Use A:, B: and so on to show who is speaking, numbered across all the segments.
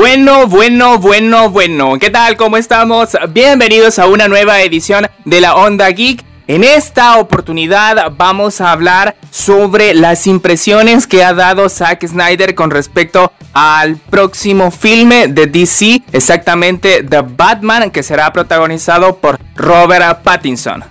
A: Bueno, bueno, bueno, bueno. ¿Qué tal? ¿Cómo estamos? Bienvenidos a una nueva edición de la Onda Geek. En esta oportunidad vamos a hablar sobre las impresiones que ha dado Zack Snyder con respecto al próximo filme de DC, exactamente The Batman, que será protagonizado por Robert Pattinson.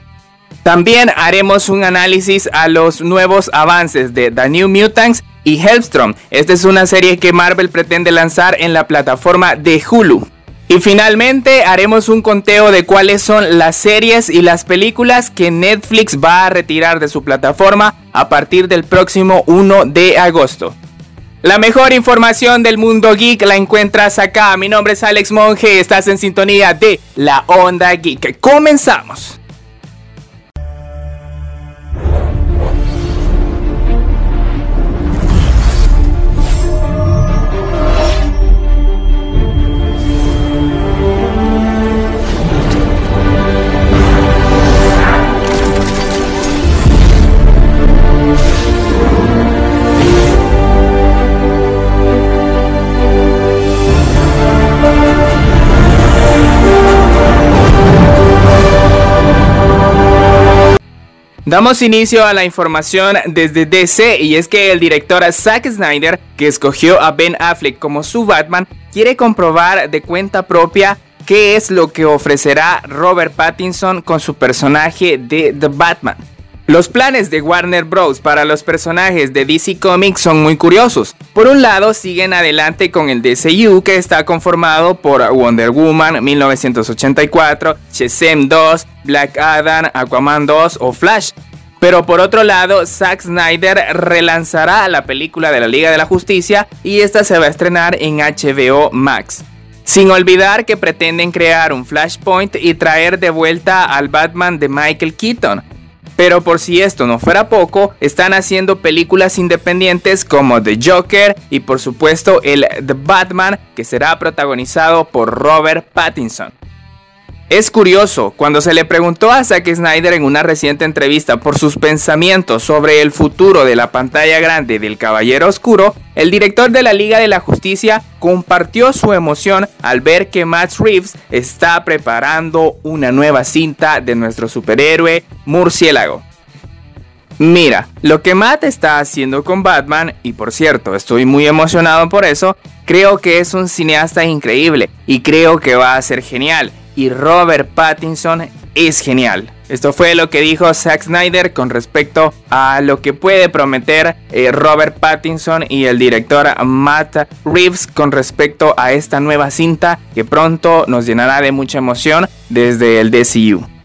A: También haremos un análisis a los nuevos avances de The New Mutants y Hellstrom. Esta es una serie que Marvel pretende lanzar en la plataforma de Hulu. Y finalmente haremos un conteo de cuáles son las series y las películas que Netflix va a retirar de su plataforma a partir del próximo 1 de agosto. La mejor información del mundo geek la encuentras acá. Mi nombre es Alex Monge, estás en sintonía de La Onda Geek. Comenzamos. Damos inicio a la información desde DC y es que el director Zack Snyder, que escogió a Ben Affleck como su Batman, quiere comprobar de cuenta propia qué es lo que ofrecerá Robert Pattinson con su personaje de The Batman. Los planes de Warner Bros. para los personajes de DC Comics son muy curiosos. Por un lado, siguen adelante con el DCU que está conformado por Wonder Woman 1984, Shazam 2, Black Adam, Aquaman 2 o Flash. Pero por otro lado, Zack Snyder relanzará la película de la Liga de la Justicia y esta se va a estrenar en HBO Max. Sin olvidar que pretenden crear un Flashpoint y traer de vuelta al Batman de Michael Keaton, pero por si esto no fuera poco, están haciendo películas independientes como The Joker y por supuesto el The Batman que será protagonizado por Robert Pattinson. Es curioso, cuando se le preguntó a Zack Snyder en una reciente entrevista por sus pensamientos sobre el futuro de la pantalla grande del Caballero Oscuro, el director de la Liga de la Justicia compartió su emoción al ver que Matt Reeves está preparando una nueva cinta de nuestro superhéroe Murciélago. Mira, lo que Matt está haciendo con Batman, y por cierto, estoy muy emocionado por eso, creo que es un cineasta increíble y creo que va a ser genial y Robert Pattinson es genial. Esto fue lo que dijo Zack Snyder con respecto a lo que puede prometer eh, Robert Pattinson y el director Matt Reeves con respecto a esta nueva cinta que pronto nos llenará de mucha emoción desde el DCU.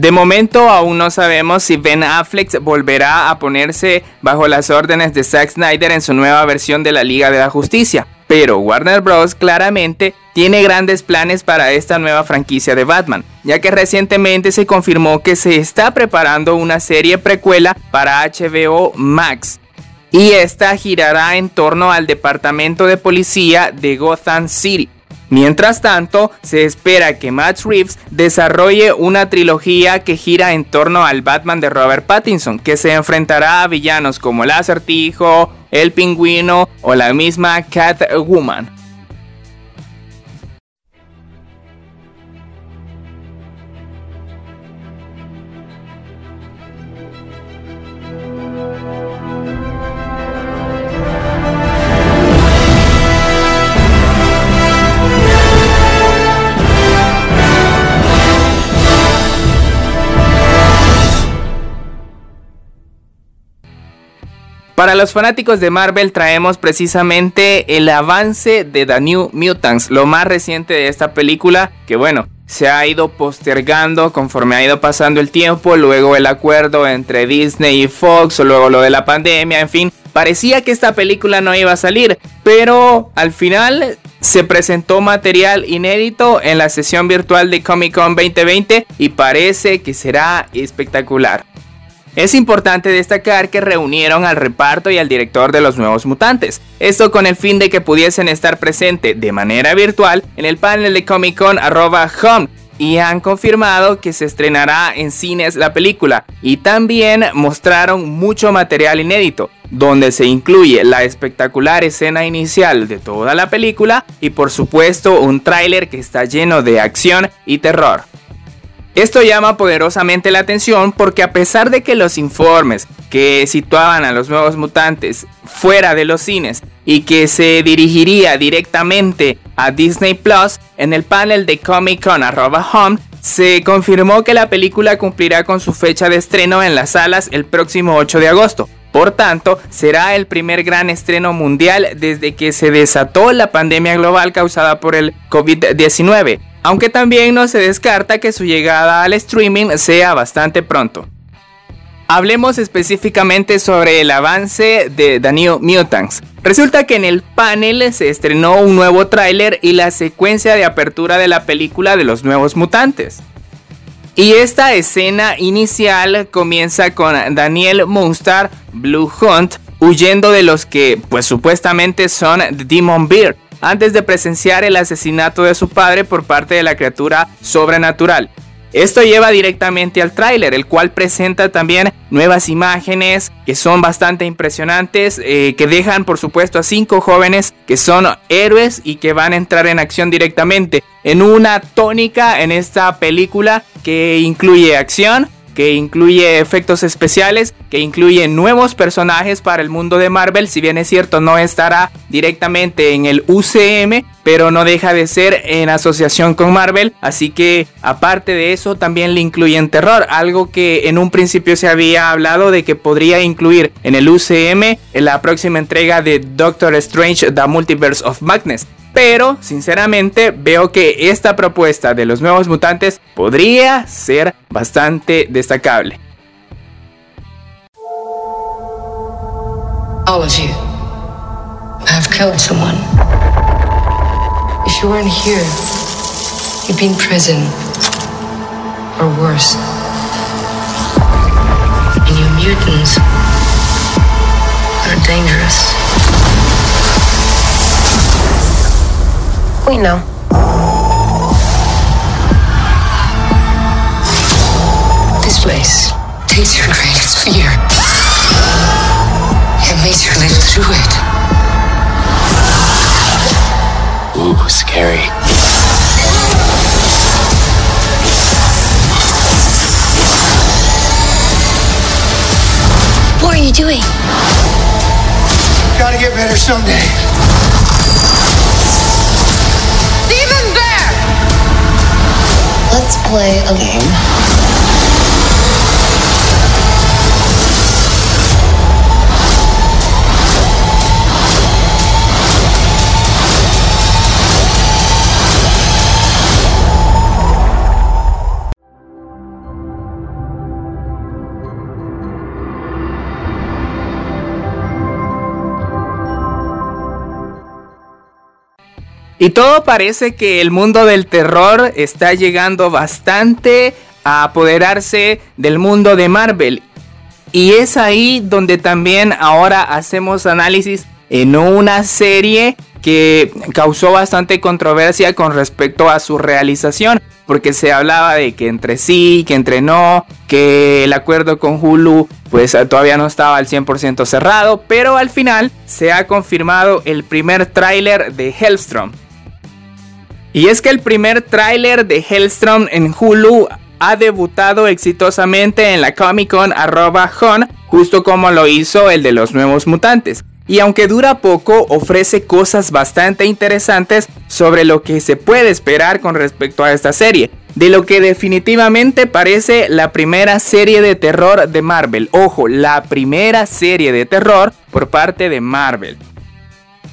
A: De momento aún no sabemos si Ben Affleck volverá a ponerse bajo las órdenes de Zack Snyder en su nueva versión de la Liga de la Justicia. Pero Warner Bros. claramente tiene grandes planes para esta nueva franquicia de Batman, ya que recientemente se confirmó que se está preparando una serie precuela para HBO Max. Y esta girará en torno al departamento de policía de Gotham City. Mientras tanto, se espera que Matt Reeves desarrolle una trilogía que gira en torno al Batman de Robert Pattinson, que se enfrentará a villanos como el acertijo, el pingüino o la misma Catwoman. Para los fanáticos de Marvel traemos precisamente el avance de The New Mutants, lo más reciente de esta película, que bueno, se ha ido postergando conforme ha ido pasando el tiempo, luego el acuerdo entre Disney y Fox, luego lo de la pandemia, en fin, parecía que esta película no iba a salir, pero al final se presentó material inédito en la sesión virtual de Comic Con 2020 y parece que será espectacular. Es importante destacar que reunieron al reparto y al director de los nuevos mutantes, esto con el fin de que pudiesen estar presente de manera virtual en el panel de Comic Con arroba home y han confirmado que se estrenará en cines la película y también mostraron mucho material inédito donde se incluye la espectacular escena inicial de toda la película y por supuesto un tráiler que está lleno de acción y terror. Esto llama poderosamente la atención porque a pesar de que los informes que situaban a los nuevos mutantes fuera de los cines y que se dirigiría directamente a Disney Plus, en el panel de Comic Con home se confirmó que la película cumplirá con su fecha de estreno en las salas el próximo 8 de agosto. Por tanto, será el primer gran estreno mundial desde que se desató la pandemia global causada por el COVID-19 aunque también no se descarta que su llegada al streaming sea bastante pronto. Hablemos específicamente sobre el avance de The New Mutants. Resulta que en el panel se estrenó un nuevo tráiler y la secuencia de apertura de la película de los nuevos mutantes. Y esta escena inicial comienza con Daniel Moonstar, Blue Hunt, huyendo de los que pues supuestamente son Demon Beard, antes de presenciar el asesinato de su padre por parte de la criatura sobrenatural. Esto lleva directamente al tráiler, el cual presenta también nuevas imágenes que son bastante impresionantes, eh, que dejan por supuesto a cinco jóvenes que son héroes y que van a entrar en acción directamente en una tónica en esta película que incluye acción, que incluye efectos especiales, que incluye nuevos personajes para el mundo de Marvel, si bien es cierto no estará directamente en el UCM, pero no deja de ser en asociación con Marvel, así que aparte de eso también le incluyen terror, algo que en un principio se había hablado de que podría incluir en el UCM en la próxima entrega de Doctor Strange The Multiverse of Madness. Pero, sinceramente, veo que esta propuesta de los nuevos mutantes podría ser bastante destacable. All of you have killed someone. If you weren't here, you'd be in prison or worse. And you mutants We know. This place takes your greatest fear and makes you live through it. Ooh, scary. What are you doing? Gotta get better someday. Play a game. Y todo parece que el mundo del terror está llegando bastante a apoderarse del mundo de Marvel. Y es ahí donde también ahora hacemos análisis en una serie que causó bastante controversia con respecto a su realización, porque se hablaba de que entre sí, que entre no, que el acuerdo con Hulu pues todavía no estaba al 100% cerrado, pero al final se ha confirmado el primer tráiler de Hellstrom. Y es que el primer tráiler de Hellstrom en Hulu ha debutado exitosamente en la Comic Con arroba justo como lo hizo el de los nuevos mutantes. Y aunque dura poco, ofrece cosas bastante interesantes sobre lo que se puede esperar con respecto a esta serie. De lo que definitivamente parece la primera serie de terror de Marvel. Ojo, la primera serie de terror por parte de Marvel.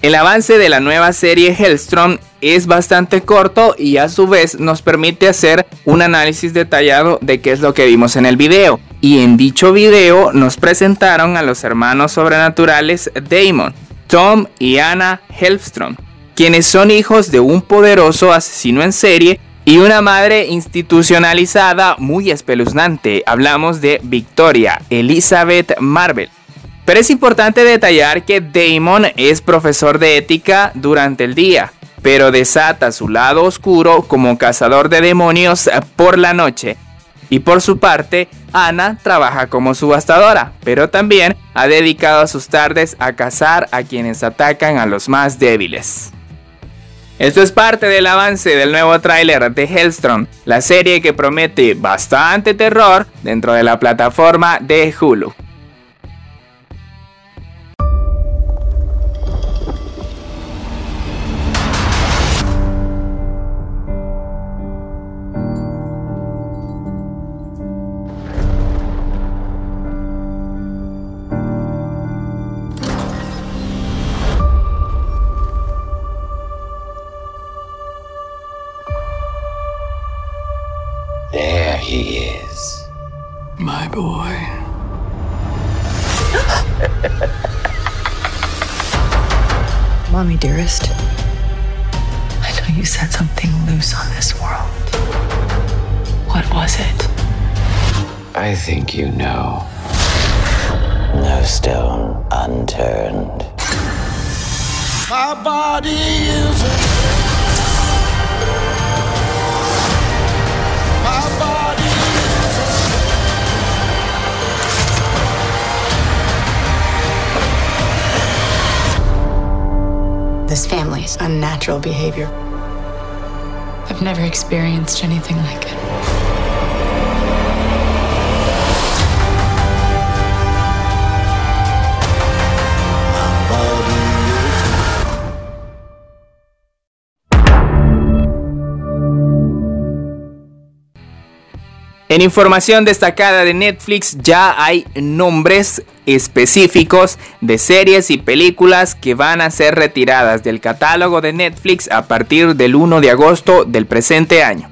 A: El avance de la nueva serie Hellstrom es bastante corto y a su vez nos permite hacer un análisis detallado de qué es lo que vimos en el video. Y en dicho video nos presentaron a los hermanos sobrenaturales Damon, Tom y Anna Hellstrom, quienes son hijos de un poderoso asesino en serie y una madre institucionalizada muy espeluznante. Hablamos de Victoria Elizabeth Marvel. Pero es importante detallar que Damon es profesor de ética durante el día, pero desata su lado oscuro como cazador de demonios por la noche. Y por su parte, Ana trabaja como subastadora, pero también ha dedicado sus tardes a cazar a quienes atacan a los más débiles. Esto es parte del avance del nuevo tráiler de Hellstrom, la serie que promete bastante terror dentro de la plataforma de Hulu.
B: What was it?
C: I think you know. No stone unturned. My body is.
B: this family's unnatural behavior. I've never experienced anything like it.
A: En información destacada de Netflix ya hay nombres específicos de series y películas que van a ser retiradas del catálogo de Netflix a partir del 1 de agosto del presente año.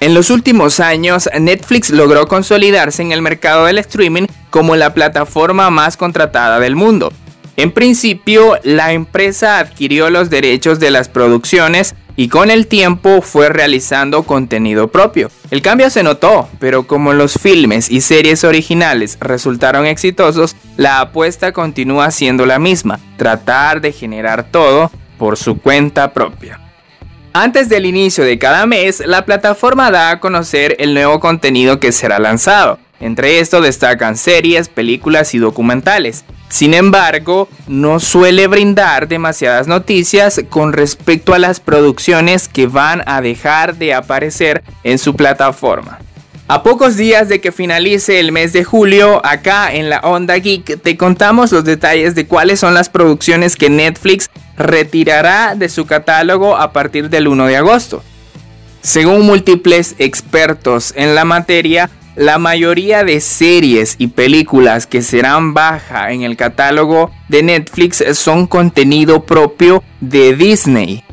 A: En los últimos años, Netflix logró consolidarse en el mercado del streaming como la plataforma más contratada del mundo. En principio, la empresa adquirió los derechos de las producciones y con el tiempo fue realizando contenido propio. El cambio se notó, pero como los filmes y series originales resultaron exitosos, la apuesta continúa siendo la misma, tratar de generar todo por su cuenta propia. Antes del inicio de cada mes, la plataforma da a conocer el nuevo contenido que será lanzado. Entre esto destacan series, películas y documentales. Sin embargo, no suele brindar demasiadas noticias con respecto a las producciones que van a dejar de aparecer en su plataforma. A pocos días de que finalice el mes de julio, acá en la Onda Geek te contamos los detalles de cuáles son las producciones que Netflix retirará de su catálogo a partir del 1 de agosto. Según múltiples expertos en la materia, la mayoría de series y películas que serán baja en el catálogo de Netflix son contenido propio de Disney,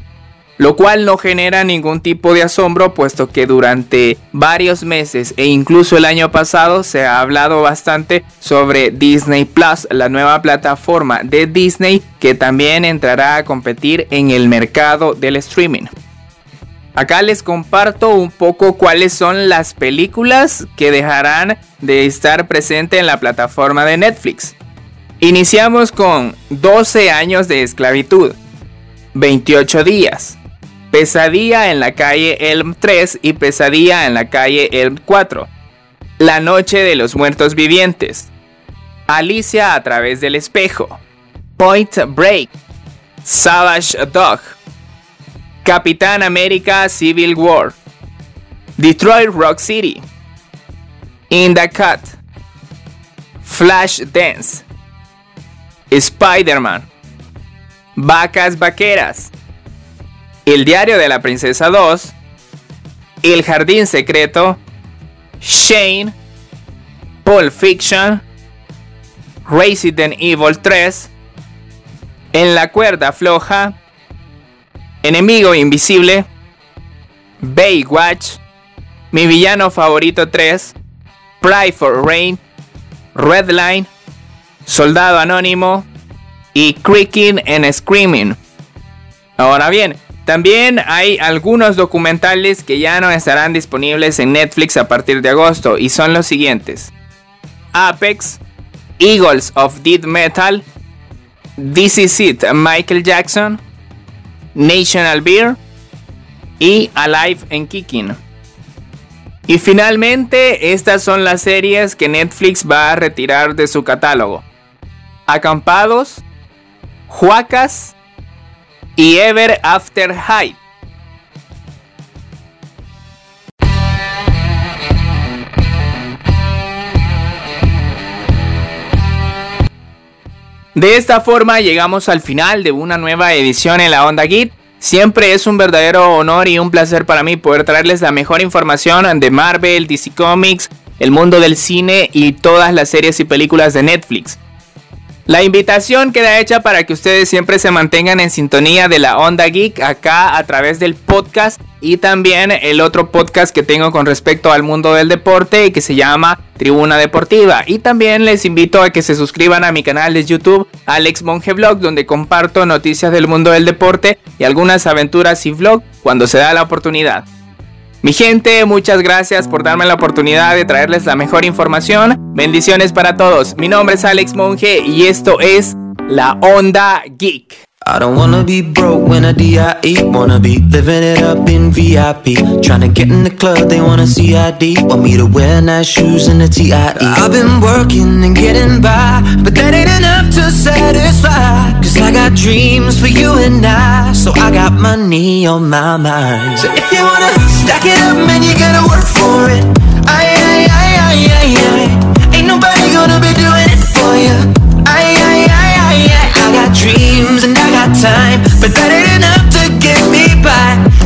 A: lo cual no genera ningún tipo de asombro puesto que durante varios meses e incluso el año pasado se ha hablado bastante sobre Disney Plus, la nueva plataforma de Disney que también entrará a competir en el mercado del streaming. Acá les comparto un poco cuáles son las películas que dejarán de estar presentes en la plataforma de Netflix. Iniciamos con 12 años de esclavitud, 28 días, Pesadilla en la calle Elm 3 y Pesadilla en la calle Elm 4, La Noche de los Muertos Vivientes, Alicia a través del espejo, Point Break, Savage Dog, Capitán América Civil War, Detroit Rock City, In the Cut, Flash Dance, Spider-Man, Vacas Vaqueras, El Diario de la Princesa 2, El Jardín Secreto, Shane, Pulp Fiction, Resident Evil 3, En la cuerda floja, Enemigo Invisible, Baywatch, Mi Villano Favorito 3, Pride for Rain, Redline, Soldado Anónimo y Creaking and Screaming. Ahora bien, también hay algunos documentales que ya no estarán disponibles en Netflix a partir de agosto y son los siguientes. Apex, Eagles of Dead Metal, This Is It, Michael Jackson, National Beer y Alive en Kicking. Y finalmente, estas son las series que Netflix va a retirar de su catálogo. Acampados, Huacas y Ever After High. De esta forma llegamos al final de una nueva edición en la Onda Git. Siempre es un verdadero honor y un placer para mí poder traerles la mejor información de Marvel, DC Comics, el mundo del cine y todas las series y películas de Netflix. La invitación queda hecha para que ustedes siempre se mantengan en sintonía de la Onda Geek acá a través del podcast y también el otro podcast que tengo con respecto al mundo del deporte y que se llama Tribuna Deportiva. Y también les invito a que se suscriban a mi canal de YouTube Alex Monge Vlog donde comparto noticias del mundo del deporte y algunas aventuras y vlog cuando se da la oportunidad. Mi gente, muchas gracias por darme la oportunidad de traerles la mejor información. Bendiciones para todos. Mi nombre es Alex Monge y esto es La Onda Geek. I don't wanna be broke when I DIE. Wanna be living it up in VIP. Tryna get in the club, they wanna see ID. Want me to wear nice shoes and a TIE. I've been working and getting by, but that ain't enough to satisfy. Cause I got dreams for you and I, so I got money on my mind. So if you wanna stack it up, man, you gotta work for it. Aye, aye, aye, aye, aye, aye. Ain't nobody gonna be doing
D: it for you. Aye, aye, aye, aye, aye. I got dreams and time But that ain't enough to get me by.